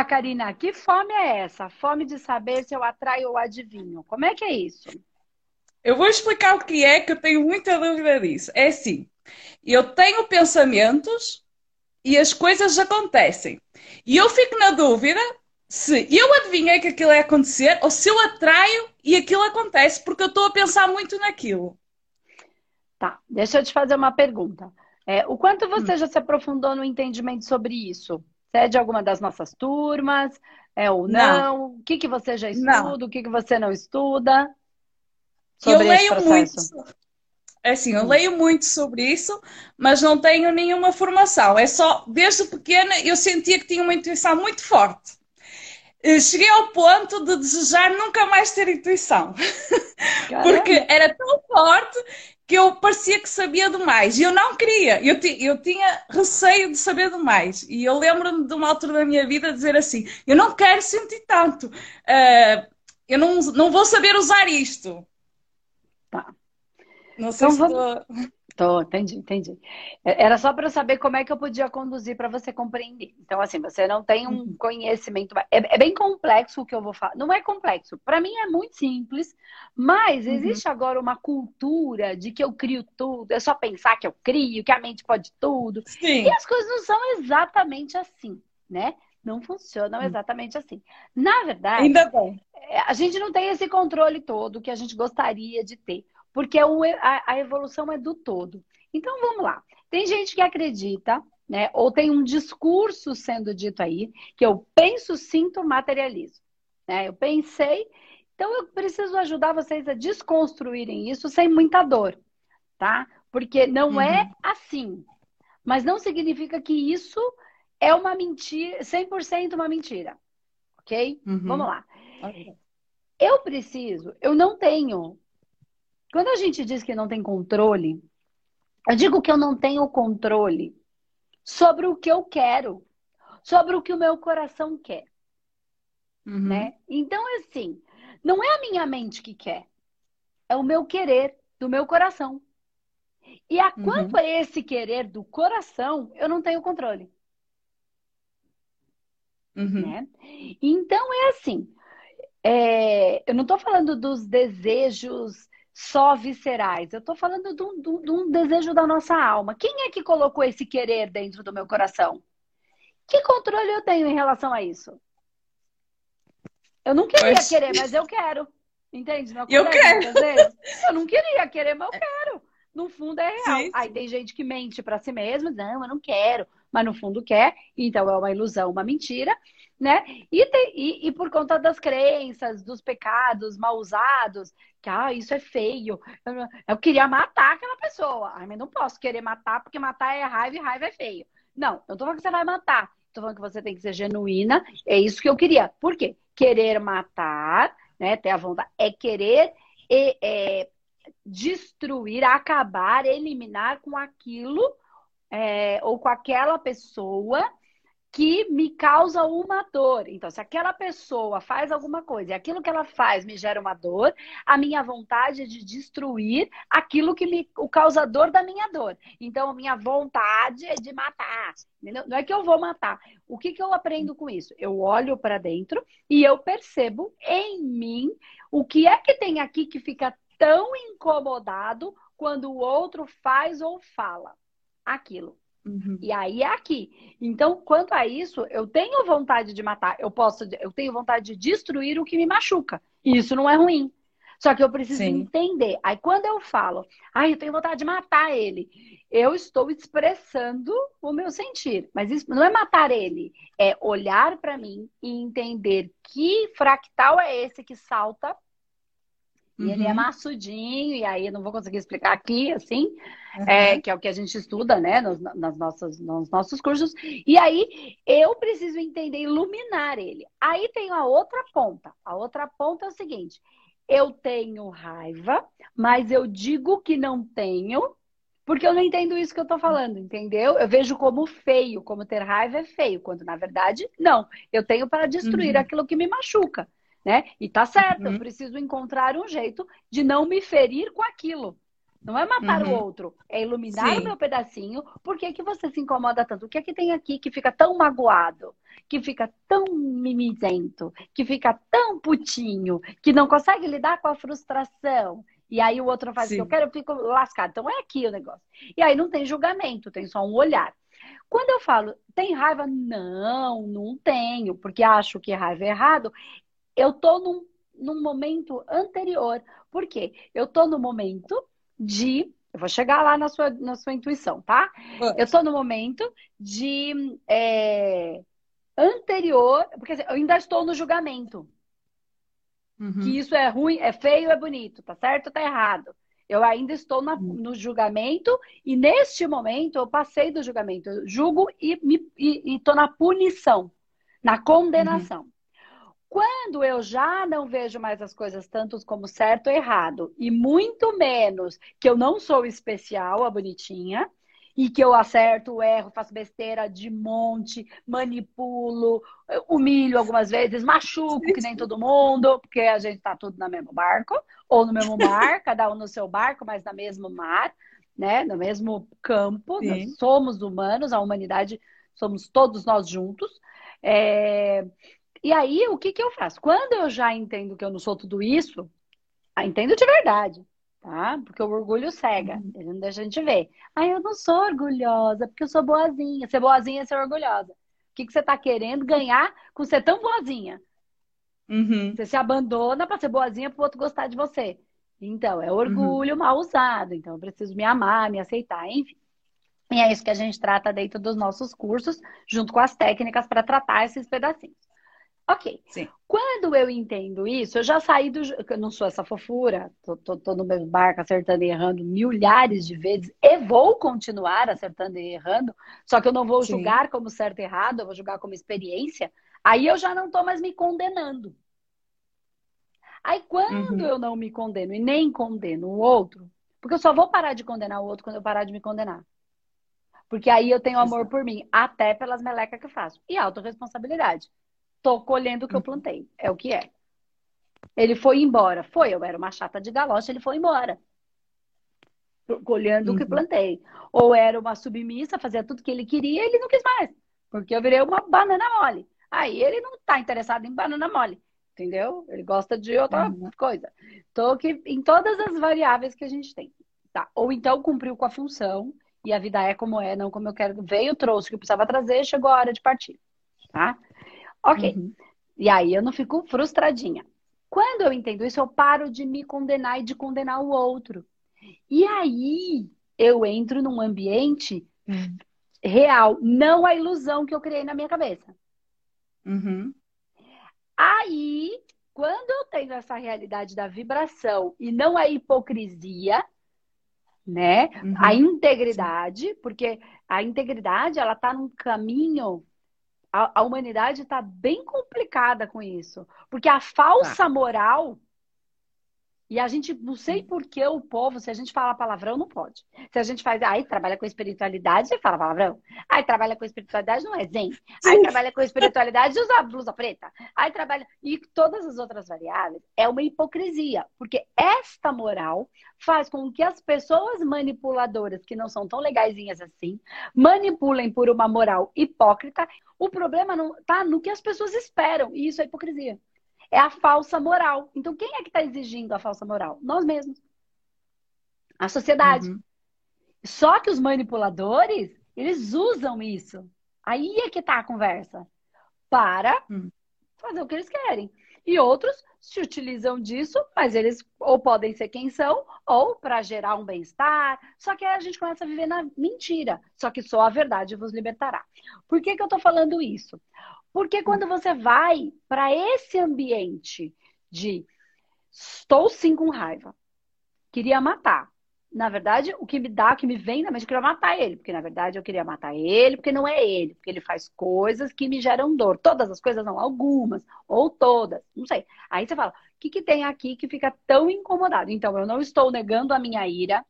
Tá, Karina, que fome é essa? Fome de saber se eu atraio ou adivinho. Como é que é isso? Eu vou explicar o que é, que eu tenho muita dúvida disso. É assim, eu tenho pensamentos e as coisas acontecem. E eu fico na dúvida se eu adivinhei que aquilo ia acontecer ou se eu atraio e aquilo acontece, porque eu estou a pensar muito naquilo. Tá, deixa eu te fazer uma pergunta. É, o quanto você hum. já se aprofundou no entendimento sobre isso? Você é de alguma das nossas turmas? É ou não? não. O que, que você já estuda? Não. O que, que você não estuda? Sobre eu leio muito. É assim, eu leio muito sobre isso, mas não tenho nenhuma formação. É só, desde pequena, eu sentia que tinha uma intuição muito forte. Cheguei ao ponto de desejar nunca mais ter intuição. Porque era tão forte que eu parecia que sabia demais. E eu não queria. Eu, eu tinha receio de saber demais. E eu lembro-me de uma altura da minha vida dizer assim: eu não quero sentir tanto. Uh, eu não, não vou saber usar isto. Tá. Não sei então, se vamos... Tô, entendi, entendi. É, era só para eu saber como é que eu podia conduzir para você compreender. Então, assim, você não tem um uhum. conhecimento. É, é, bem complexo o que eu vou falar. Não é complexo. Para mim é muito simples, mas uhum. existe agora uma cultura de que eu crio tudo, é só pensar que eu crio, que a mente pode tudo. Sim. E as coisas não são exatamente assim, né? Não funcionam hum. exatamente assim. Na verdade, Ainda bem. É, a gente não tem esse controle todo que a gente gostaria de ter porque é a, evolução é do todo. Então vamos lá. Tem gente que acredita, né? Ou tem um discurso sendo dito aí, que eu penso, sinto, materializo. Né? Eu pensei, então eu preciso ajudar vocês a desconstruírem isso sem muita dor, tá? Porque não é uhum. é assim. Mas não significa que isso é uma mentira, 100% uma mentira. Ok? Uhum. Vamos lá. Okay. Eu preciso, eu não tenho quando a gente diz que não tem controle, eu digo que eu não tenho controle sobre o que eu quero, sobre o que o meu coração quer. Uhum. Né? Então, assim, não é a minha mente que quer, é o meu querer do meu coração. E a uhum. quanto a esse querer do coração, eu não tenho controle. Uhum. Né? Então, é assim. É, eu não estou falando dos desejos só viscerais. Eu estou falando de um, de um, desejo da nossa alma. Quem é que colocou esse querer dentro do meu coração? Que controle eu tenho em relação a isso? Eu não queria mas... querer, mas eu quero. Entende? Não eu quero. Eu não queria querer, mas eu quero. No fundo é real. Sim, sim. Aí tem gente que mente para si mesmo, não, eu não quero, mas no fundo quer, então é uma ilusão, uma mentira, né? E, tem, e, e por conta das crenças, dos pecados mal usados, que ah, isso é feio. Eu, queria matar aquela pessoa. Ai, mas não posso querer matar, porque matar é raiva e raiva é feio. Não, eu tô falando que você vai matar. Tô falando que você tem que ser genuína. É isso que eu queria. Por quê? Querer matar, né? Ter a vontade, é querer e, é, destruir, acabar, eliminar com aquilo é, ou com aquela pessoa que me causa uma dor. Então, se aquela pessoa faz alguma coisa e aquilo que ela faz me gera uma dor, a minha vontade é de destruir aquilo que me o causador da minha dor. Então, a minha vontade é de matar. Entendeu? Não é que eu vou matar. O que, que eu aprendo com isso? Eu olho para dentro e eu percebo em mim o que é que tem aqui que fica tão incomodado quando o outro faz ou fala aquilo. Uhum. E aí é aqui. Então, quanto a isso, eu tenho vontade de matar, eu posso, eu tenho vontade de destruir o que me machuca. E isso não é ruim. Só que eu preciso Sim. entender. Aí quando eu falo, ai, eu tenho vontade de matar ele, eu estou expressando o meu sentir. Mas isso não é matar ele, é olhar para mim e entender que fractal é esse que salta e uhum. ele é uhum. maçudinho, e aí eu não vou conseguir explicar aqui, assim, uhum. é, que é o que a gente estuda, né, nos, nas nossas, nos nossos cursos. E aí eu preciso entender, iluminar ele. Aí tem a outra ponta. A outra ponta é o seguinte: eu tenho raiva, mas eu digo que não tenho, porque eu não entendo isso que eu tô falando, entendeu? Eu vejo como feio, como ter raiva é feio, quando na verdade, não. Eu tenho para destruir uhum. aquilo que me machuca né? E tá certo, uhum. eu preciso encontrar um jeito de não me ferir com aquilo. Não é matar uhum. o outro, é iluminar Sim. o meu pedacinho. Por que, que você se incomoda tanto? O que é que tem aqui que fica tão magoado? Que fica tão mimizento? Que fica tão putinho? Que não consegue lidar com a frustração? E aí o outro faz o que eu quero, eu fico lascado. Então é aqui o negócio. E aí não tem julgamento, tem só um olhar. Quando eu falo, tem raiva? Não, não tenho, porque acho que raiva é errado. Eu tô num, num momento anterior. Por quê? Eu tô no momento de. Eu vou chegar lá na sua, na sua intuição, tá? Eu tô no momento de. É, anterior, porque assim, eu ainda estou no julgamento. Uhum. Que isso é ruim, é feio, é bonito, tá certo ou tá errado? Eu ainda estou na, uhum. no julgamento e neste momento eu passei do julgamento. Eu julgo e estou na punição, na condenação. Uhum. Quando eu já não vejo mais as coisas tanto como certo ou errado, e muito menos que eu não sou especial, a bonitinha, e que eu acerto, erro, faço besteira de monte, manipulo, humilho algumas vezes, machuco que nem todo mundo, porque a gente tá tudo no mesmo barco, ou no mesmo mar, cada um no seu barco, mas no mesmo mar, né? No mesmo campo. Nós somos humanos, a humanidade somos todos nós juntos. É... E aí, o que, que eu faço? Quando eu já entendo que eu não sou tudo isso, entendo de verdade tá? Porque o orgulho cega, uhum. ele não deixa a gente ver. Ah, eu não sou orgulhosa, porque eu sou boazinha. Ser boazinha é ser orgulhosa. O que, que você tá querendo ganhar com ser tão boazinha? Uhum. Você se abandona para ser boazinha para o outro gostar de você. Então, é orgulho uhum. mal usado. Então, eu preciso me amar, me aceitar, enfim. E é isso que a gente trata dentro dos nossos cursos, junto com as técnicas para tratar esses pedacinhos. Ok. Sim. Quando eu entendo isso, eu já saí do. Eu não sou essa fofura, tô, tô, tô, no mesmo barco acertando e errando milhares de vezes, e vou continuar acertando e errando, só que eu não vou Sim. julgar como certo e errado, eu vou julgar como experiência. Aí eu já não tô mais me condenando. Aí quando uhum. eu não me condeno e nem condeno o outro, porque eu só vou parar de condenar o outro quando eu parar de me condenar. Porque aí eu tenho amor por mim, até pelas melecas que eu faço. E autorresponsabilidade. Tô colhendo o que eu plantei. É o que é. Ele foi embora. Foi, eu era uma chata de galocha, ele foi embora. Colhendo uhum. o que uhum. plantei. Ou era uma submissa, fazia tudo que ele queria, ele não quis mais. Porque eu virei uma banana mole. Aí ele não tá interessado em banana mole. Entendeu? Ele gosta de outra uhum. coisa. Tô aqui em todas as variáveis que a gente tem. Tá. Ou então cumpriu com a função e a vida é como é, não como eu quero. Veio, trouxe o que eu precisava trazer, chegou a hora de partir. Tá? Ok. Uhum. E aí eu não fico frustradinha. Quando eu entendo isso, eu paro de me condenar e de condenar o outro. E aí eu entro num ambiente real, não a ilusão que eu criei na minha cabeça. Uhum. Aí, quando eu tenho essa realidade da vibração e não a hipocrisia, né? Uhum. A integridade, porque a integridade ela tá num caminho a, a humanidade está bem complicada com isso. Porque a falsa tá. moral e a gente, não sei por que o povo, se a gente fala palavrão, não pode. Se a gente faz, ai, trabalha com espiritualidade, você fala palavrão. Ai, trabalha com espiritualidade, não é zen. Ai, trabalha com espiritualidade, usa blusa preta. Ai, trabalha. E todas as outras variáveis é uma hipocrisia. Porque esta moral faz com que as pessoas manipuladoras, que não são tão legaisinhas assim, manipulem por uma moral hipócrita. O problema não tá no que as pessoas esperam. E isso é hipocrisia é a falsa moral. Então, quem é que está exigindo a falsa moral? Nós mesmos. A sociedade. Uhum. Só que os manipuladores, eles usam isso. Aí é que está a conversa. Para uhum. fazer o que eles querem. E outros se utilizam disso, mas eles ou podem ser quem são, ou para gerar um bem-estar. Só que aí a gente começa a viver na mentira. Só que só a verdade vos libertará. Por que, que eu estou falando isso? Porque quando você vai para esse ambiente de estou sim com raiva, queria matar. Na verdade, o que me dá, o que me vem na mente, eu queria matar ele. Porque, na verdade, eu queria matar ele, porque não é ele. Porque ele faz coisas que me geram dor. Todas as coisas, não, algumas. Ou todas, não sei. Aí você fala, o que, que tem aqui que fica tão incomodado? Então, eu não estou negando a minha ira.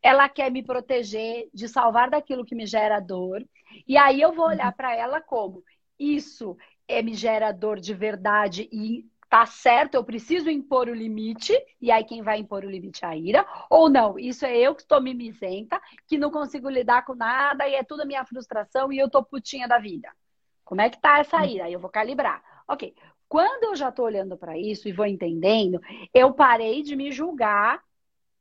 Ela quer me proteger de salvar daquilo que me gera dor. E aí eu vou olhar para ela como isso é me gera dor de verdade e tá certo, eu preciso impor o limite, e aí quem vai impor o limite é a ira, ou não, isso é eu que estou mimizenta, que não consigo lidar com nada, e é tudo a minha frustração, e eu tô putinha da vida. Como é que tá essa ira? Aí eu vou calibrar. Ok, quando eu já estou olhando para isso e vou entendendo, eu parei de me julgar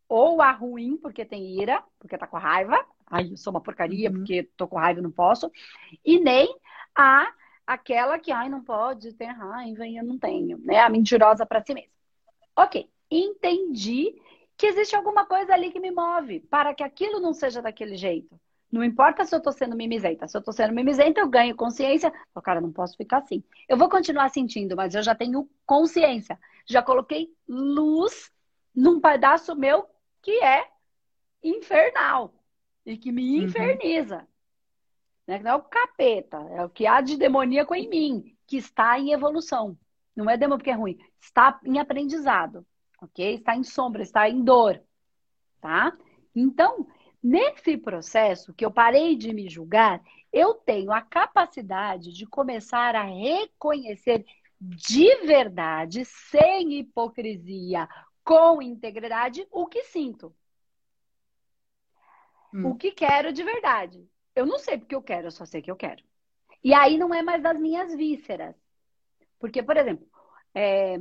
ou a ruim porque tem ira, porque tá com raiva, ai, eu sou uma porcaria uhum. porque tô com raiva e não posso, e nem a aquela que, ai, não pode ter raiva e eu não tenho, né? A mentirosa para si mesma. Ok, entendi que existe alguma coisa ali que me move para que aquilo não seja daquele jeito. Não importa se eu tô sendo mimizenta. Se eu tô sendo mimizenta, eu ganho consciência. O cara, não posso ficar assim. Eu vou continuar sentindo, mas eu já tenho consciência. Já coloquei luz num pedaço meu que é infernal e que me uhum. inferniza. Uhum. Né? Não é o capeta, é o que há de demoníaco em mim, que está em evolução. Não é demônio porque é ruim, está em aprendizado, ok? Está em sombra, está em dor, tá? Então, nesse processo que eu parei de me julgar, eu tenho a capacidade de começar a reconhecer de verdade, sem hipocrisia, com integridade, o que sinto. Hum. O que quero de verdade. Eu não sei porque eu quero, eu só sei que eu quero. E aí não é mais das minhas vísceras. Porque, por exemplo, é...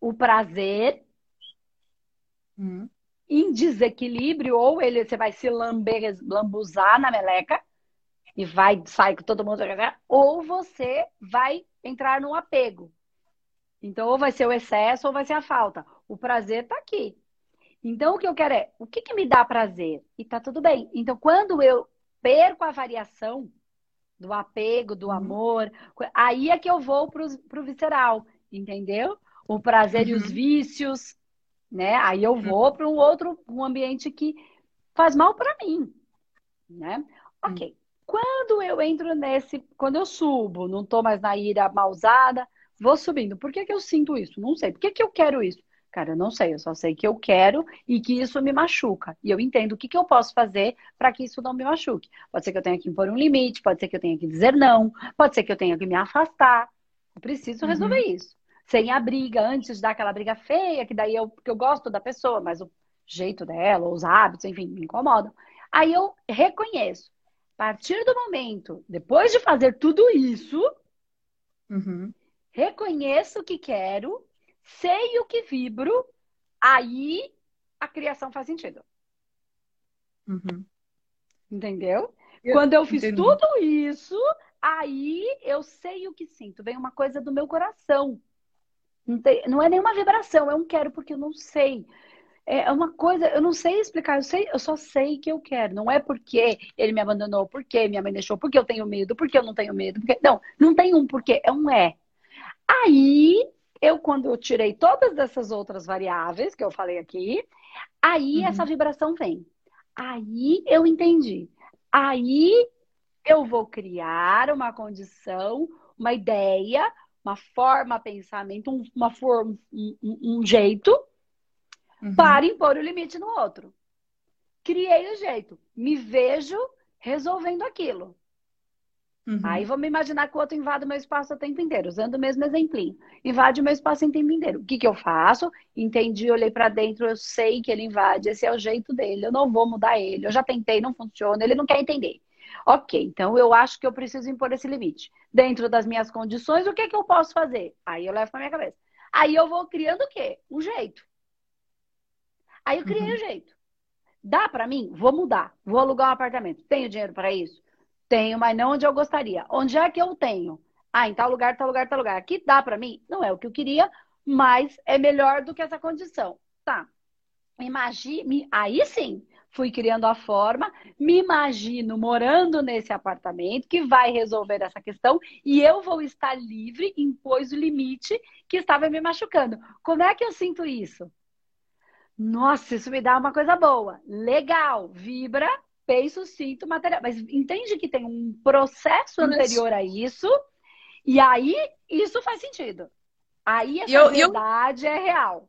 o prazer hum. em desequilíbrio, ou ele você vai se lamber, lambuzar na meleca e vai sair com todo mundo, ou você vai entrar no apego. Então, ou vai ser o excesso ou vai ser a falta. O prazer tá aqui. Então, o que eu quero é, o que, que me dá prazer? E tá tudo bem. Então, quando eu perco a variação do apego, do uhum. amor, aí é que eu vou pro, pro visceral, entendeu? O prazer uhum. e os uhum. vícios, né? Aí eu vou uhum. para um outro um ambiente que faz mal para mim, né? Ok. Uhum. Quando eu entro nesse, quando eu subo, não tô mais na ira mausada, vou subindo. Por que, que eu sinto isso? Não sei. Por que, que eu quero isso? Cara, eu não sei, eu só sei que eu quero e que isso me machuca. E eu entendo o que, que eu posso fazer para que isso não me machuque. Pode ser que eu tenha que impor um limite, pode ser que eu tenha que dizer não, pode ser que eu tenha que me afastar. Eu preciso uhum. resolver uhum. isso. Sem a briga, antes de dar aquela briga feia, que daí eu, porque eu gosto da pessoa, mas o jeito dela, os hábitos, enfim, me incomodam. Aí eu reconheço. A partir do momento, depois de fazer tudo isso, uhum. reconheço o que quero sei o que vibro, aí a criação faz sentido. Uhum. Entendeu? Eu, Quando eu fiz entendi. tudo isso, aí eu sei o que sinto. Vem uma coisa do meu coração. Não, tem, não é nenhuma vibração, é um quero porque eu não sei. É, é uma coisa, eu não sei explicar, eu, sei, eu só sei que eu quero. Não é porque ele me abandonou, porque minha mãe deixou, porque eu tenho medo, porque eu não tenho medo. Porque... Não, não tem um porquê, é um é. Aí eu, quando eu tirei todas essas outras variáveis que eu falei aqui, aí uhum. essa vibração vem. Aí eu entendi. Aí eu vou criar uma condição, uma ideia, uma forma, pensamento, um, uma forma, um, um jeito uhum. para impor o limite no outro. Criei o jeito, me vejo resolvendo aquilo. Uhum. Aí vamos imaginar que o outro invade o meu espaço o tempo inteiro, usando o mesmo exemplinho. Invade o meu espaço o tempo inteiro. O que, que eu faço? Entendi, olhei para dentro, eu sei que ele invade, esse é o jeito dele, eu não vou mudar ele. Eu já tentei, não funciona, ele não quer entender. Ok, então eu acho que eu preciso impor esse limite. Dentro das minhas condições, o que, é que eu posso fazer? Aí eu levo para minha cabeça. Aí eu vou criando o quê? Um jeito. Aí eu criei uhum. um jeito. Dá para mim? Vou mudar. Vou alugar um apartamento. Tenho dinheiro para isso? Tenho, mas não onde eu gostaria. Onde é que eu tenho? Ah, em tal lugar, tal lugar, tal lugar. Aqui dá para mim? Não é o que eu queria, mas é melhor do que essa condição. Tá. Imagine, aí sim, fui criando a forma, me imagino morando nesse apartamento que vai resolver essa questão e eu vou estar livre, impôs o limite que estava me machucando. Como é que eu sinto isso? Nossa, isso me dá uma coisa boa. Legal, vibra, penso, sinto, material. Mas entende que tem um processo anterior a isso, e aí isso faz sentido. Aí essa eu, verdade eu... é real.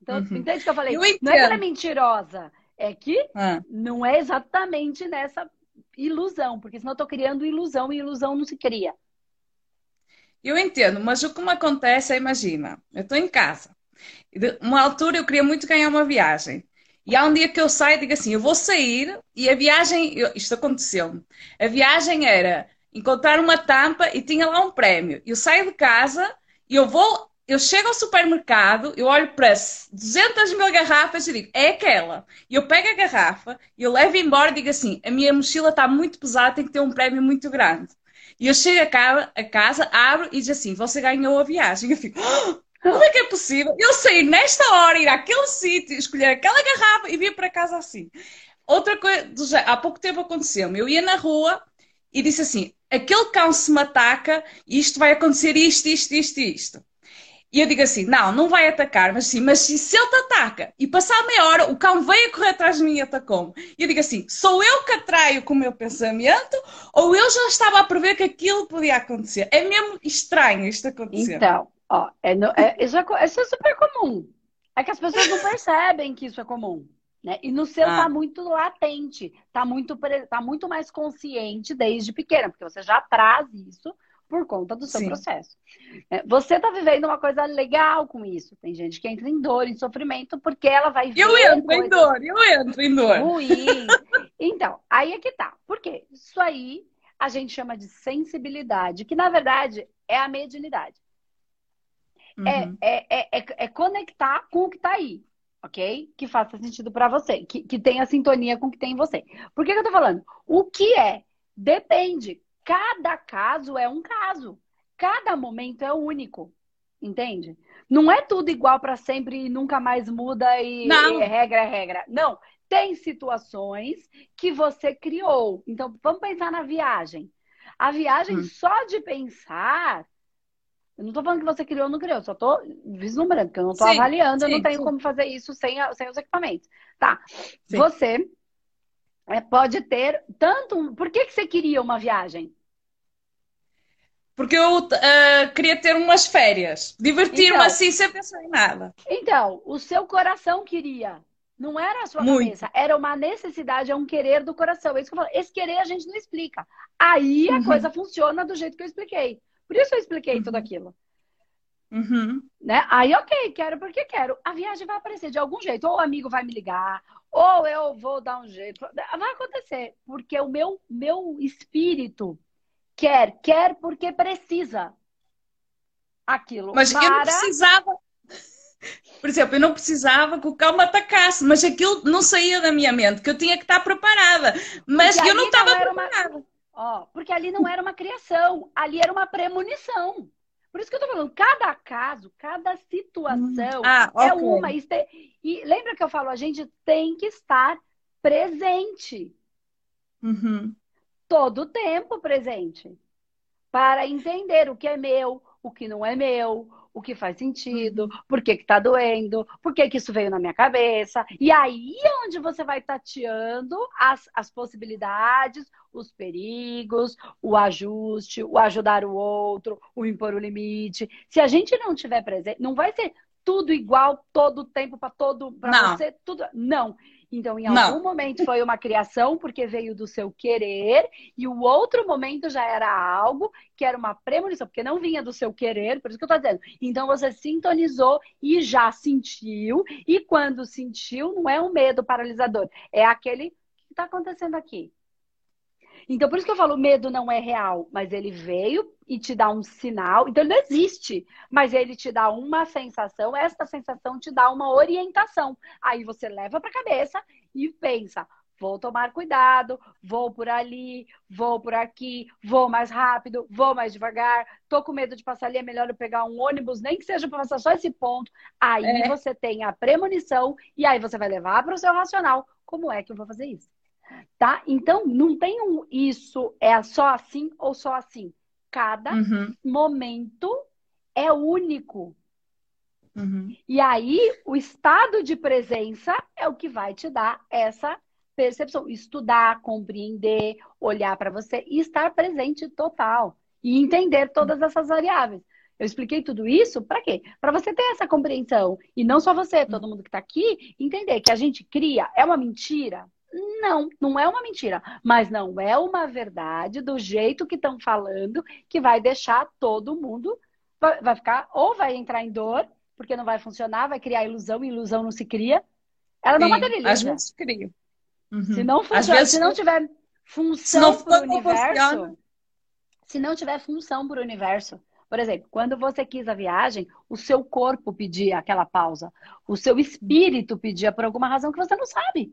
Então, uhum. entende o que eu falei? Eu não é que ela é mentirosa, é que ah. não é exatamente nessa ilusão, porque senão eu tô criando ilusão e ilusão não se cria. Eu entendo, mas o que acontece é, imagina, eu estou em casa. Uma altura eu queria muito ganhar uma viagem. E há um dia que eu saio e digo assim: eu vou sair e a viagem. Isto aconteceu-me. A viagem era encontrar uma tampa e tinha lá um prémio. Eu saio de casa e eu vou. Eu chego ao supermercado, eu olho para 200 mil garrafas e digo, é aquela. E eu pego a garrafa, eu levo embora e digo assim, a minha mochila está muito pesada, tem que ter um prémio muito grande. E eu chego a casa, a casa abro e diz assim, você ganhou a viagem. Eu fico, oh! Como é que é possível eu sair nesta hora, ir àquele sítio, escolher aquela garrafa e vir para casa assim? Outra coisa, há pouco tempo aconteceu-me. Eu ia na rua e disse assim: aquele cão se me ataca e isto vai acontecer isto, isto, isto, isto. E eu digo assim: não, não vai atacar, mas sim, mas se, ele te ataca e passar meia hora o cão veio correr atrás de mim e atacou-me. E eu digo assim: sou eu que atraio com o meu pensamento ou eu já estava a prever que aquilo podia acontecer? É mesmo estranho isto acontecer. Então, Ó, é, no, é, isso, é, isso é super comum. É que as pessoas não percebem que isso é comum. Né? E no seu ah. tá muito latente, tá muito, tá muito mais consciente desde pequena, porque você já traz isso por conta do seu Sim. processo. É, você tá vivendo uma coisa legal com isso. Tem gente que entra em dor, em sofrimento, porque ela vai ver. Eu entro em dor, eu entro em dor. Ruim. Então, aí é que tá. Por quê? Isso aí a gente chama de sensibilidade, que na verdade é a mediunidade. É, uhum. É, é, é, é, conectar com o que está aí, ok? Que faça sentido para você, que, que tenha sintonia com o que tem em você. Por que, que eu tô falando? O que é? Depende. Cada caso é um caso. Cada momento é único. Entende? Não é tudo igual para sempre e nunca mais muda e, e regra é regra. Não. Tem situações que você criou. Então, vamos pensar na viagem. A viagem, hum. só de pensar, eu não estou falando que você criou ou não criou, só estou vislumbrando, porque eu não estou avaliando, sim, eu não tenho sim. como fazer isso sem, sem os equipamentos. Tá. Sim. Você é, pode ter tanto. Por que, que você queria uma viagem? Porque eu uh, queria ter umas férias, divertir-me então, assim sem pensar em nada. Então, o seu coração queria. Não era a sua Muito. cabeça, era uma necessidade, é um querer do coração. É isso que eu falo. Esse querer a gente não explica. Aí a uhum. coisa funciona do jeito que eu expliquei. Por isso eu expliquei tudo aquilo. Uhum. Né? Aí, ok, quero porque quero. A viagem vai aparecer de algum jeito. Ou o amigo vai me ligar, ou eu vou dar um jeito. Vai acontecer. Porque o meu, meu espírito quer, quer porque precisa aquilo. Mas para... eu não precisava. Por exemplo, eu não precisava que o me atacasse, mas aquilo não saía da minha mente, que eu tinha que estar preparada. Mas eu não estava preparada. Uma... Ó, porque ali não era uma criação, ali era uma premonição. Por isso que eu tô falando, cada caso, cada situação hum. ah, é okay. uma. E lembra que eu falo, a gente tem que estar presente. Uhum. Todo o tempo presente. Para entender o que é meu, o que não é meu, o que faz sentido, uhum. por que que tá doendo, por que que isso veio na minha cabeça. E aí é onde você vai tateando as, as possibilidades, os perigos, o ajuste, o ajudar o outro, o impor o limite. Se a gente não tiver presente, não vai ser tudo igual todo o tempo para todo para você tudo não então, em algum Não. momento foi uma criação, porque veio do seu querer, e o outro momento já era algo que era uma premonição, porque não vinha do seu querer, por isso que eu estou dizendo. Então, você sintonizou e já sentiu, e quando sentiu, não é um medo paralisador, é aquele que está acontecendo aqui. Então, por isso que eu falo, medo não é real, mas ele veio e te dá um sinal. Então, ele não existe, mas ele te dá uma sensação, essa sensação te dá uma orientação. Aí você leva para a cabeça e pensa: vou tomar cuidado, vou por ali, vou por aqui, vou mais rápido, vou mais devagar, tô com medo de passar ali, é melhor eu pegar um ônibus, nem que seja para passar só esse ponto. Aí é. você tem a premonição e aí você vai levar para o seu racional. Como é que eu vou fazer isso? Tá? Então, não tem um isso é só assim ou só assim. Cada uhum. momento é único. Uhum. E aí, o estado de presença é o que vai te dar essa percepção. Estudar, compreender, olhar para você e estar presente total. E entender todas essas variáveis. Eu expliquei tudo isso para quê? Para você ter essa compreensão. E não só você, todo mundo que está aqui, entender que a gente cria, é uma mentira? Não, não é uma mentira, mas não é uma verdade do jeito que estão falando que vai deixar todo mundo vai ficar ou vai entrar em dor porque não vai funcionar, vai criar ilusão, e ilusão não se cria. Ela não materializa. Às vezes cria. Uhum. Se não funciona, vezes, se não tiver função para o universo, se não tiver função para o universo, por exemplo, quando você quis a viagem, o seu corpo pedia aquela pausa, o seu espírito pedia por alguma razão que você não sabe.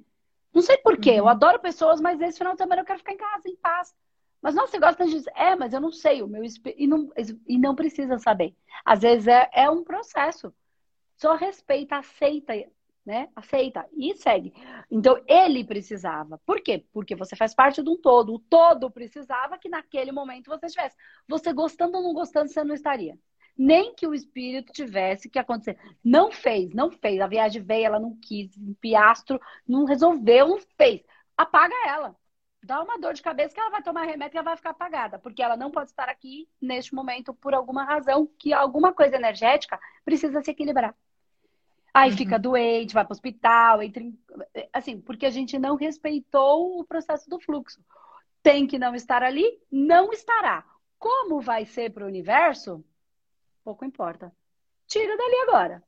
Não sei porquê, uhum. eu adoro pessoas, mas esse final de semana eu quero ficar em casa, em paz. Mas nossa, você gosta de dizer, é, mas eu não sei, o meu espírito. E não, e não precisa saber. Às vezes é, é um processo. Só respeita, aceita, né? Aceita e segue. Então ele precisava. Por quê? Porque você faz parte de um todo. O todo precisava que naquele momento você estivesse. Você gostando ou não gostando, você não estaria. Nem que o espírito tivesse que acontecer. Não fez, não fez. A viagem veio, ela não quis, o piastro não resolveu, não fez. Apaga ela dá uma dor de cabeça que ela vai tomar remédio e ela vai ficar apagada, porque ela não pode estar aqui neste momento por alguma razão, que alguma coisa energética precisa se equilibrar. Aí uhum. fica doente, vai para o hospital, entra em... assim, porque a gente não respeitou o processo do fluxo. Tem que não estar ali, não estará. Como vai ser para o universo? Pouco importa. Tira dali agora.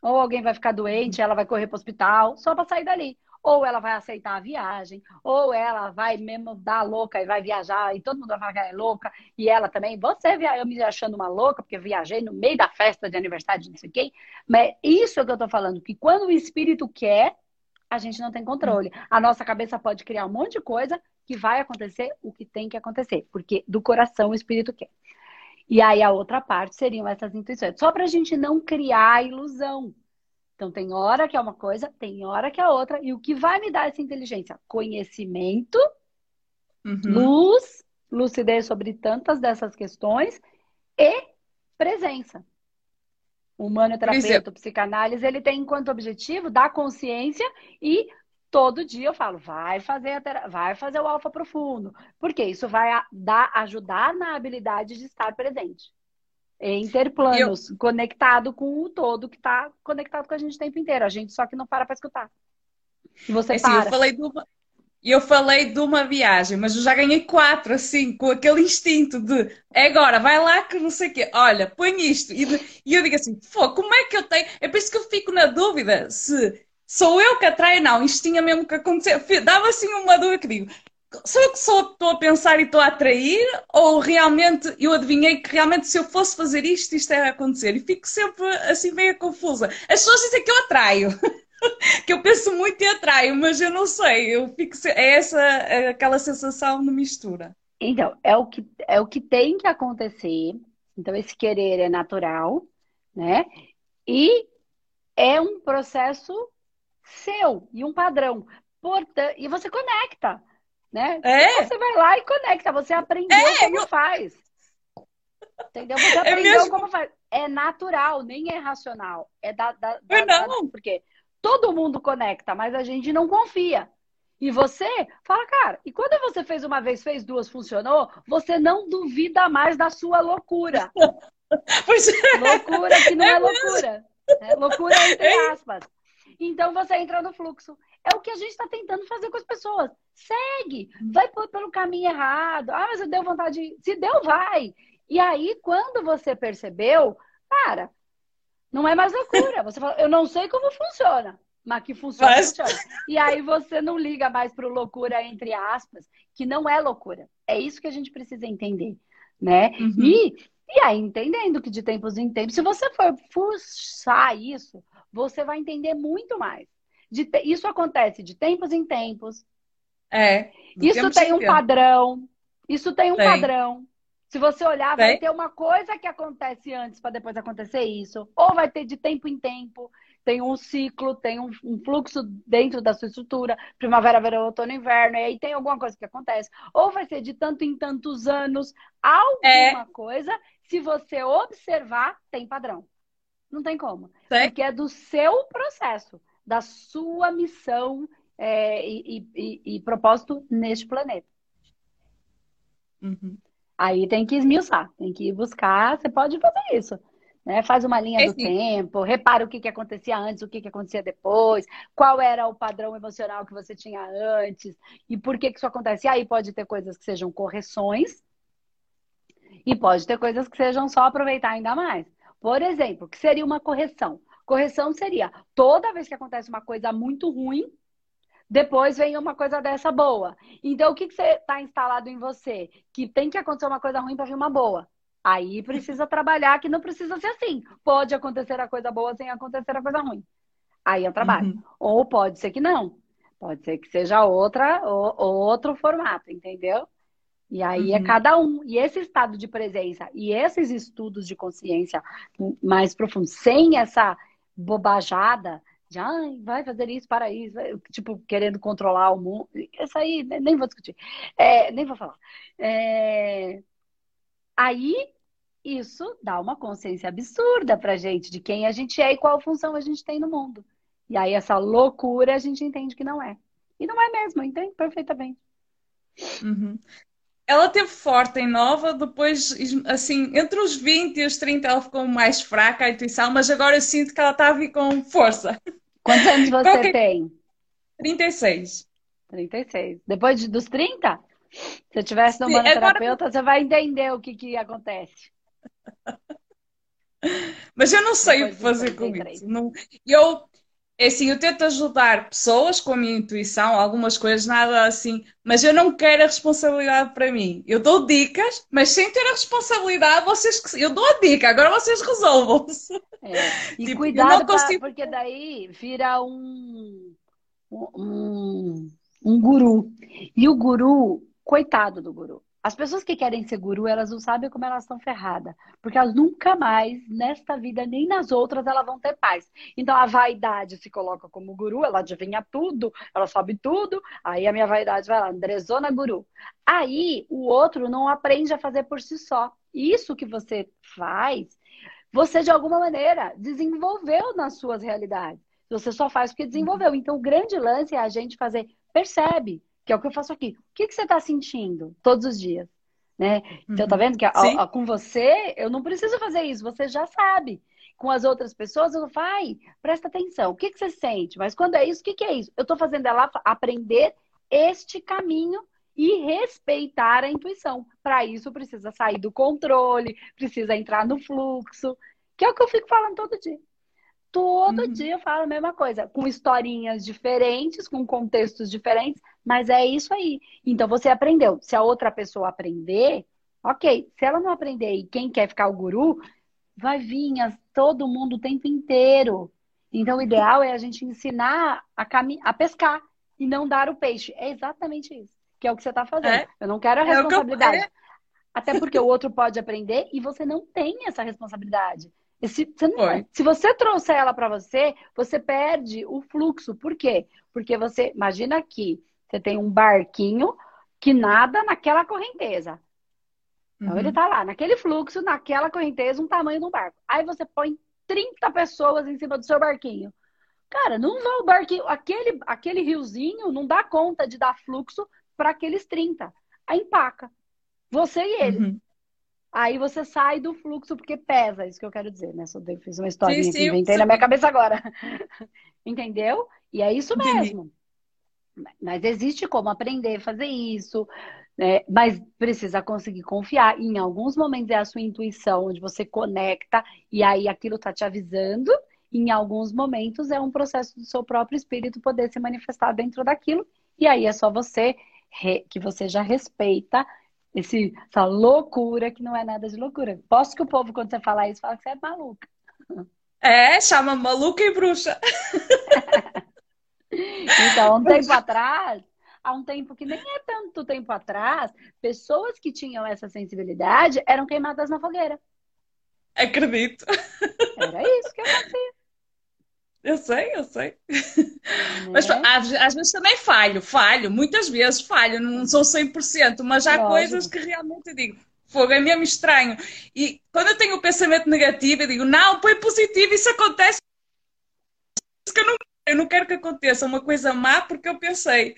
Ou alguém vai ficar doente, ela vai correr para o hospital, só para sair dali ou ela vai aceitar a viagem, ou ela vai mesmo dar louca e vai viajar, e todo mundo vai falar que ela é louca, e ela também, você eu me achando uma louca, porque viajei no meio da festa de aniversário de não sei quem, mas isso é que eu tô falando, que quando o espírito quer, a gente não tem controle. A nossa cabeça pode criar um monte de coisa que vai acontecer o que tem que acontecer, porque do coração o espírito quer. E aí a outra parte seriam essas intuições. Só para a gente não criar ilusão. Então, tem hora que é uma coisa, tem hora que é outra. E o que vai me dar essa inteligência? Conhecimento, uhum. luz, lucidez sobre tantas dessas questões e presença. O humano-terapeuta, o psicanálise, ele tem enquanto objetivo dar consciência e todo dia eu falo, vai fazer, vai fazer o alfa profundo. Porque isso vai dar, ajudar na habilidade de estar presente. É interplanos, eu... conectado com o todo que está conectado com a gente o tempo inteiro. A gente só que não para para escutar. E você é assim, para. Eu falei de uma... Eu falei de uma viagem, mas eu já ganhei quatro, assim, com aquele instinto de é agora, vai lá que não sei o quê, olha, põe isto. E, e eu digo assim, Pô, como é que eu tenho? É por isso que eu fico na dúvida se sou eu que atraio, não, isto tinha mesmo que acontecer. Dava assim uma dúvida que digo, sou eu que só estou a pensar e estou a atrair? Ou realmente eu adivinhei que realmente se eu fosse fazer isto, isto ia acontecer? E fico sempre assim meio confusa. As pessoas dizem que eu atraio. que eu penso muito e atraio, mas eu não sei. Eu fico, é essa é aquela sensação de mistura. Então, é o, que, é o que tem que acontecer. Então, esse querer é natural, né? E é um processo seu e um padrão. Portanto, e você conecta né? É. Você vai lá e conecta, você aprendeu é, como eu... faz. Entendeu? Você é aprendeu é como faz. É natural, nem é racional. É da, da, da, não. Da, porque todo mundo conecta, mas a gente não confia. E você fala, cara, e quando você fez uma vez, fez duas, funcionou, você não duvida mais da sua loucura. Pois é. Loucura que não é, é loucura. É loucura entre aspas. Então você entra no fluxo. É o que a gente está tentando fazer com as pessoas. Segue, vai pelo caminho errado. Ah, mas eu deu vontade de. Se deu, vai. E aí, quando você percebeu, cara, não é mais loucura. Você fala, eu não sei como funciona, mas que funciona, mas... funciona. E aí você não liga mais para loucura, entre aspas, que não é loucura. É isso que a gente precisa entender, né? Uhum. E, e aí, entendendo que de tempos em tempos, se você for fuçar isso, você vai entender muito mais. De, isso acontece de tempos em tempos. É. Isso tem um padrão. Isso tem um tem. padrão. Se você olhar, tem. vai ter uma coisa que acontece antes para depois acontecer isso. Ou vai ter de tempo em tempo. Tem um ciclo, tem um, um fluxo dentro da sua estrutura. Primavera, verão, outono, inverno. E aí tem alguma coisa que acontece. Ou vai ser de tanto em tantos anos. Alguma é. coisa. Se você observar, tem padrão. Não tem como. Tem. Porque é do seu processo da sua missão é, e, e, e, propósito neste planeta. Uhum. Aí tem que esmiuçar, tem que ir buscar. Você pode fazer isso. Né? Faz uma linha do tempo, repara o que, que acontecia antes, o que, que acontecia depois, qual era o padrão emocional que você tinha antes e por que, que isso acontece. E aí pode ter coisas que sejam correções e pode ter coisas que sejam só aproveitar ainda mais. Por exemplo, que seria uma correção? Correção seria toda vez que acontece uma coisa muito ruim, depois vem uma coisa dessa boa. Então, o que, que você está instalado em você? Que tem que acontecer uma coisa ruim para vir uma boa. Aí precisa trabalhar que não precisa ser assim. Pode acontecer a coisa boa sem acontecer a coisa ruim. Aí é trabalho. Uhum. Ou pode ser que não. Pode ser que seja outra, ou, outro formato, entendeu? E aí é uhum. é cada um. E esse estado de presença e esses estudos de consciência mais profundos, sem essa bobajada de ah, vai fazer isso para isso, tipo, querendo controlar o mundo. Isso aí nem vou discutir. É, nem vou falar. É, Aí isso dá uma consciência absurda pra gente de quem a gente é e qual função a gente tem no mundo. E aí essa loucura a gente entende que não é. E não é mesmo, entende perfeitamente. Uhum. Ela teve forte em Nova, depois, assim, entre os 20 e os 30 ela ficou mais fraca a intuição, mas agora eu sinto que ela está a vir com força. Quantos anos você Qualquer... tem? 36. 36. Depois dos 30? Se eu tivesse no terapeuta, agora... você vai entender o que, que acontece. Mas eu não sei o que fazer com isso. Não... Eu, é assim, eu tento ajudar pessoas com a minha intuição, algumas coisas, nada assim, mas eu não quero a responsabilidade para mim. Eu dou dicas, mas sem ter a responsabilidade, vocês eu dou a dica, agora vocês resolvam-se. É. E tipo, cuidado, consigo... pra, porque daí vira um, um, um guru. E o guru Coitado do guru. As pessoas que querem ser guru, elas não sabem como elas estão ferradas. Porque elas nunca mais, nesta vida, nem nas outras, elas vão ter paz. Então a vaidade se coloca como guru, ela adivinha tudo, ela sabe tudo. Aí a minha vaidade vai lá, Andrezona guru. Aí o outro não aprende a fazer por si só. Isso que você faz, você de alguma maneira desenvolveu nas suas realidades. Você só faz porque desenvolveu. Então o grande lance é a gente fazer, percebe que é o que eu faço aqui. O que, que você está sentindo todos os dias? Né? Então, tá uhum. vendo que a, a, com você eu não preciso fazer isso, você já sabe. Com as outras pessoas, eu falo, presta atenção, o que, que você sente? Mas quando é isso, o que, que é isso? Eu estou fazendo ela aprender este caminho e respeitar a intuição. Para isso, precisa sair do controle, precisa entrar no fluxo, que é o que eu fico falando todo dia. Todo uhum. dia eu falo a mesma coisa, com historinhas diferentes, com contextos diferentes, mas é isso aí. Então você aprendeu. Se a outra pessoa aprender, ok. Se ela não aprender e quem quer ficar o guru, vai vir todo mundo o tempo inteiro. Então o ideal é a gente ensinar a, cam... a pescar e não dar o peixe. É exatamente isso. Que é o que você está fazendo. É? Eu não quero a responsabilidade. É. Até porque o outro pode aprender e você não tem essa responsabilidade. Se você, não, se você trouxer ela para você, você perde o fluxo. Por quê? Porque você, imagina que você tem um barquinho que nada naquela correnteza. Então uhum. ele tá lá, naquele fluxo, naquela correnteza, um tamanho de um barco. Aí você põe 30 pessoas em cima do seu barquinho. Cara, não vai o barquinho, aquele, aquele riozinho não dá conta de dar fluxo para aqueles 30. Aí empaca. Você e ele. Uhum. Aí você sai do fluxo porque pesa, isso que eu quero dizer, né? Só fiz uma historinha sim, sim, que inventei sim. na minha cabeça agora. Entendeu? E é isso mesmo. Mas existe como aprender a fazer isso, né? mas precisa conseguir confiar. E em alguns momentos é a sua intuição, onde você conecta e aí aquilo está te avisando. Em alguns momentos é um processo do seu próprio espírito poder se manifestar dentro daquilo. E aí é só você que você já respeita esse, essa loucura que não é nada de loucura. Posso que o povo, quando você fala isso, fala que você é maluca. É, chama maluca e bruxa. então, um tempo atrás, há um tempo que nem é tanto tempo atrás, pessoas que tinham essa sensibilidade eram queimadas na fogueira. Acredito. Era isso que acontecia. Eu sei, eu sei. Mas né? às, às, vezes também falho, falho, muitas vezes falho, não sou 100%, mas há Lógico. coisas que realmente eu digo, fogo, é mesmo estranho. E quando eu tenho o pensamento negativo, eu digo, não, põe positivo, isso acontece. Isso que eu, não, eu não quero que aconteça uma coisa má porque eu pensei.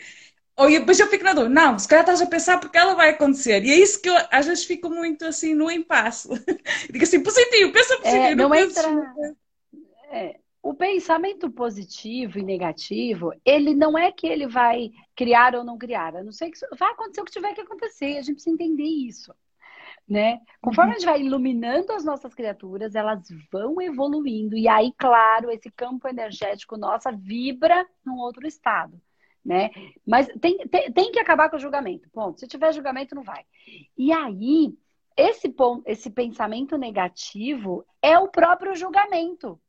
Ou depois eu fico na dúvida, não, se calhar estás a pensar porque ela vai acontecer. E é isso que eu às vezes fico muito assim no impasse. Digo assim, positivo, pensa positivo. É, não, não entra... É, o pensamento positivo e negativo, ele não é que ele vai criar ou não criar. A não sei que vai acontecer o que tiver que acontecer. A gente precisa entender isso. Né? Conforme uhum. a gente vai iluminando as nossas criaturas, elas vão evoluindo. E aí, claro, esse campo energético nossa vibra num outro estado né? Mas tem, tem, tem que acabar com o julgamento. Ponto. Se tiver julgamento, não vai. E aí, esse ponto, esse pensamento negativo é o próprio julgamento.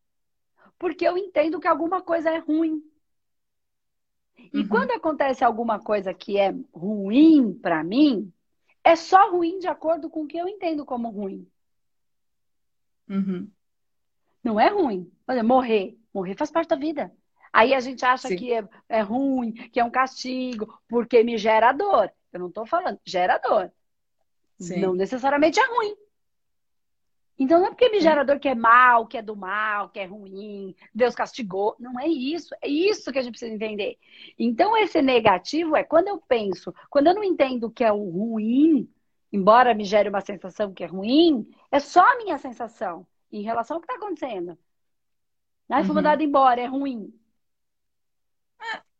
Porque eu entendo que alguma coisa é ruim. E uhum. quando acontece alguma coisa que é ruim para mim, é só ruim de acordo com o que eu entendo como ruim. Uhum. Não é ruim. morrer. Morrer faz parte da vida. Aí a gente acha Sim. que é, é, ruim, que é um castigo, porque me gera dor. Eu não estou falando, gera dor. Sim. Não necessariamente é ruim. Então não é porque me gera dor que é mal, que é do mal, que é ruim, Deus castigou. Não é isso. É isso que a gente precisa entender. Então esse negativo é quando eu penso, quando eu não entendo o que é o ruim, embora me gere uma sensação que é ruim, é só a minha sensação em relação ao que está acontecendo. Uhum. fui mandado embora, é ruim.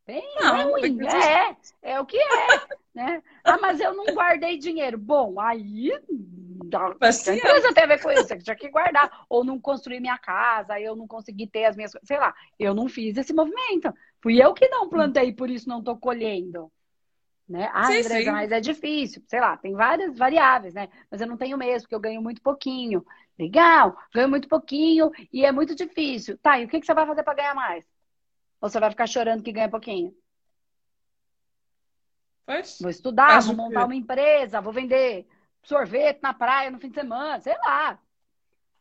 Bem, não, é ruim. É, é o que é. né? Ah, mas eu não guardei dinheiro. Bom, aí tem coisa tem a ver com isso, você tinha que guardar. Ou não construir minha casa, eu não consegui ter as minhas coisas. Sei lá, eu não fiz esse movimento. Fui eu que não plantei, por isso não estou colhendo. Né? Ah, sim, Andresa, sim. mas é difícil. Sei lá, tem várias variáveis, né? Mas eu não tenho mesmo, porque eu ganho muito pouquinho. Legal, ganho muito pouquinho e é muito difícil. Tá, e o que, que você vai fazer para ganhar mais? Ou você vai ficar chorando que ganha pouquinho? Pois. Vou estudar, vou montar uma empresa, vou vender sorvete na praia no fim de semana, sei lá.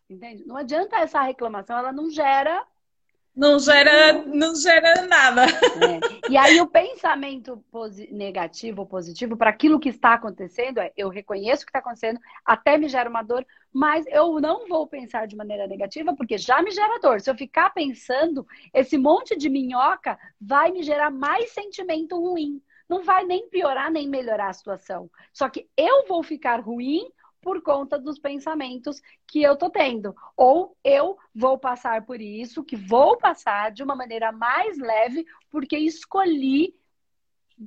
Entende? Não adianta essa reclamação, ela não gera não gera, não gera nada. É. E aí o pensamento negativo ou positivo para aquilo que está acontecendo é eu reconheço o que está acontecendo, até me gera uma dor, mas eu não vou pensar de maneira negativa porque já me gera dor. Se eu ficar pensando, esse monte de minhoca vai me gerar mais sentimento ruim. Não vai nem piorar nem melhorar a situação. Só que eu vou ficar ruim por conta dos pensamentos que eu tô tendo. Ou eu vou passar por isso, que vou passar de uma maneira mais leve, porque escolhi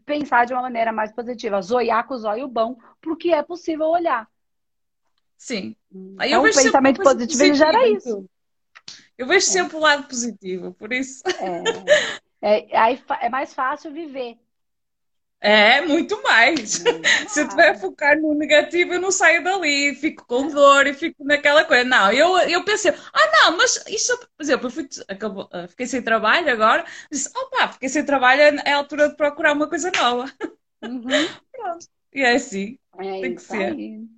pensar de uma maneira mais positiva. Zoiar com o zóio bom, porque é possível olhar. Sim. Aí então, o pensamento positivo, positivo gera isso. Eu vejo é. sempre o lado positivo, por isso. É, é, aí é mais fácil viver. É, muito mais. Se eu estiver focar no negativo, eu não saio dali, fico com dor e fico naquela coisa. Não, eu, eu pensei, ah, não, mas isso, por exemplo, eu fui, acabou, ah, fiquei sem trabalho agora, disse, opa, fiquei sem trabalho, é a altura de procurar uma coisa nova. Uhum. Pronto. E é assim. É tem que ser. Aí.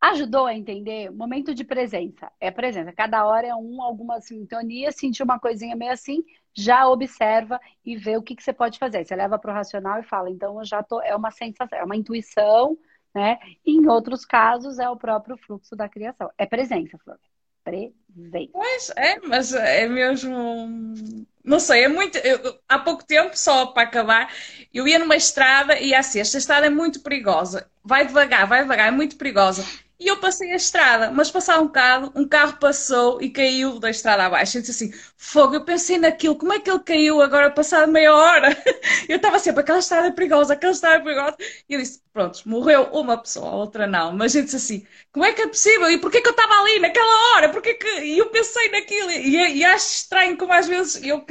Ajudou a entender? Momento de presença. É presença. Cada hora é um, alguma sintonia, sentir uma coisinha meio assim, já observa e vê o que, que você pode fazer. Você leva para o racional e fala, então eu já tô, é uma sensação, é uma intuição, né? Em outros casos é o próprio fluxo da criação. É presença, Flor. Presença. Pois é, mas é mesmo. Não sei, é muito. Eu, há pouco tempo, só para acabar, eu ia numa estrada e assim, esta estrada é muito perigosa. Vai devagar, vai devagar, é muito perigosa. E eu passei a estrada, mas passar um bocado, um carro passou e caiu da estrada abaixo. Eu disse assim, fogo, eu pensei naquilo, como é que ele caiu agora passado meia hora? Eu estava sempre, aquela estrada é perigosa, aquela estrada é perigosa. E eu disse, pronto, morreu uma pessoa, a outra não. Mas eu disse assim, como é que é possível? E porquê que eu estava ali naquela hora? Porquê que... E eu pensei naquilo. E, e acho estranho como às vezes eu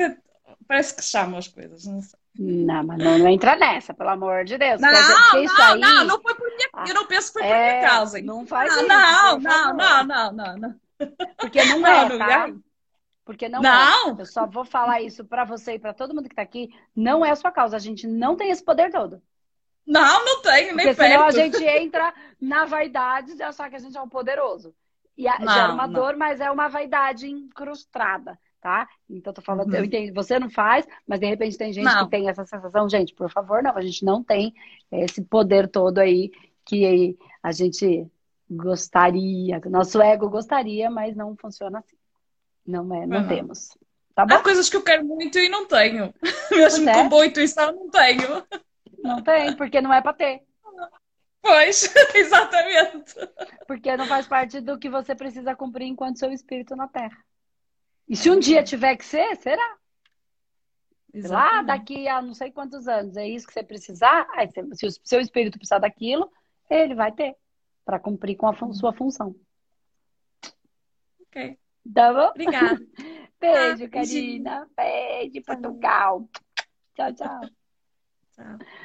parece que chamam as coisas, não sei. Não, mas não, não, entra nessa, pelo amor de Deus. Não, não, isso aí... não, não foi por minha, eu não penso que foi por é, minha causa. Não faz não, isso. Não, não, não, não, não, não. Porque não, não é, tá? Porque não, não. É. Eu só vou falar isso para você e para todo mundo que tá aqui. Não é a sua causa. A gente não tem esse poder todo. Não, não tenho, nem Porque senão a gente entra na vaidade de achar que a gente é um poderoso. E a, não, gera uma dor, mas é uma vaidade incrustada tá? Então, tô falando, uhum. eu entendo, você não faz, mas de repente tem gente não. que tem essa sensação, gente, por favor, não, a gente não tem esse poder todo aí que a gente gostaria, nosso ego gostaria, mas não funciona assim. Não é, não uhum. temos. Tá bom? Há coisas que eu quero muito e não tenho. Mesmo é. com boa intuição, não tenho. Não tem, porque não é para ter. Pois, exatamente. Porque não faz parte do que você precisa cumprir enquanto seu espírito na Terra. E se um dia tiver que ser, será. Exatamente. Lá daqui a não sei quantos anos é isso que você precisar, aí, se o seu espírito precisar daquilo, ele vai ter para cumprir com a fun sua função. Ok. Tá bom? Obrigada. Beijo, ah, Karina. Beijo, Portugal. Tchau, tchau. Tchau.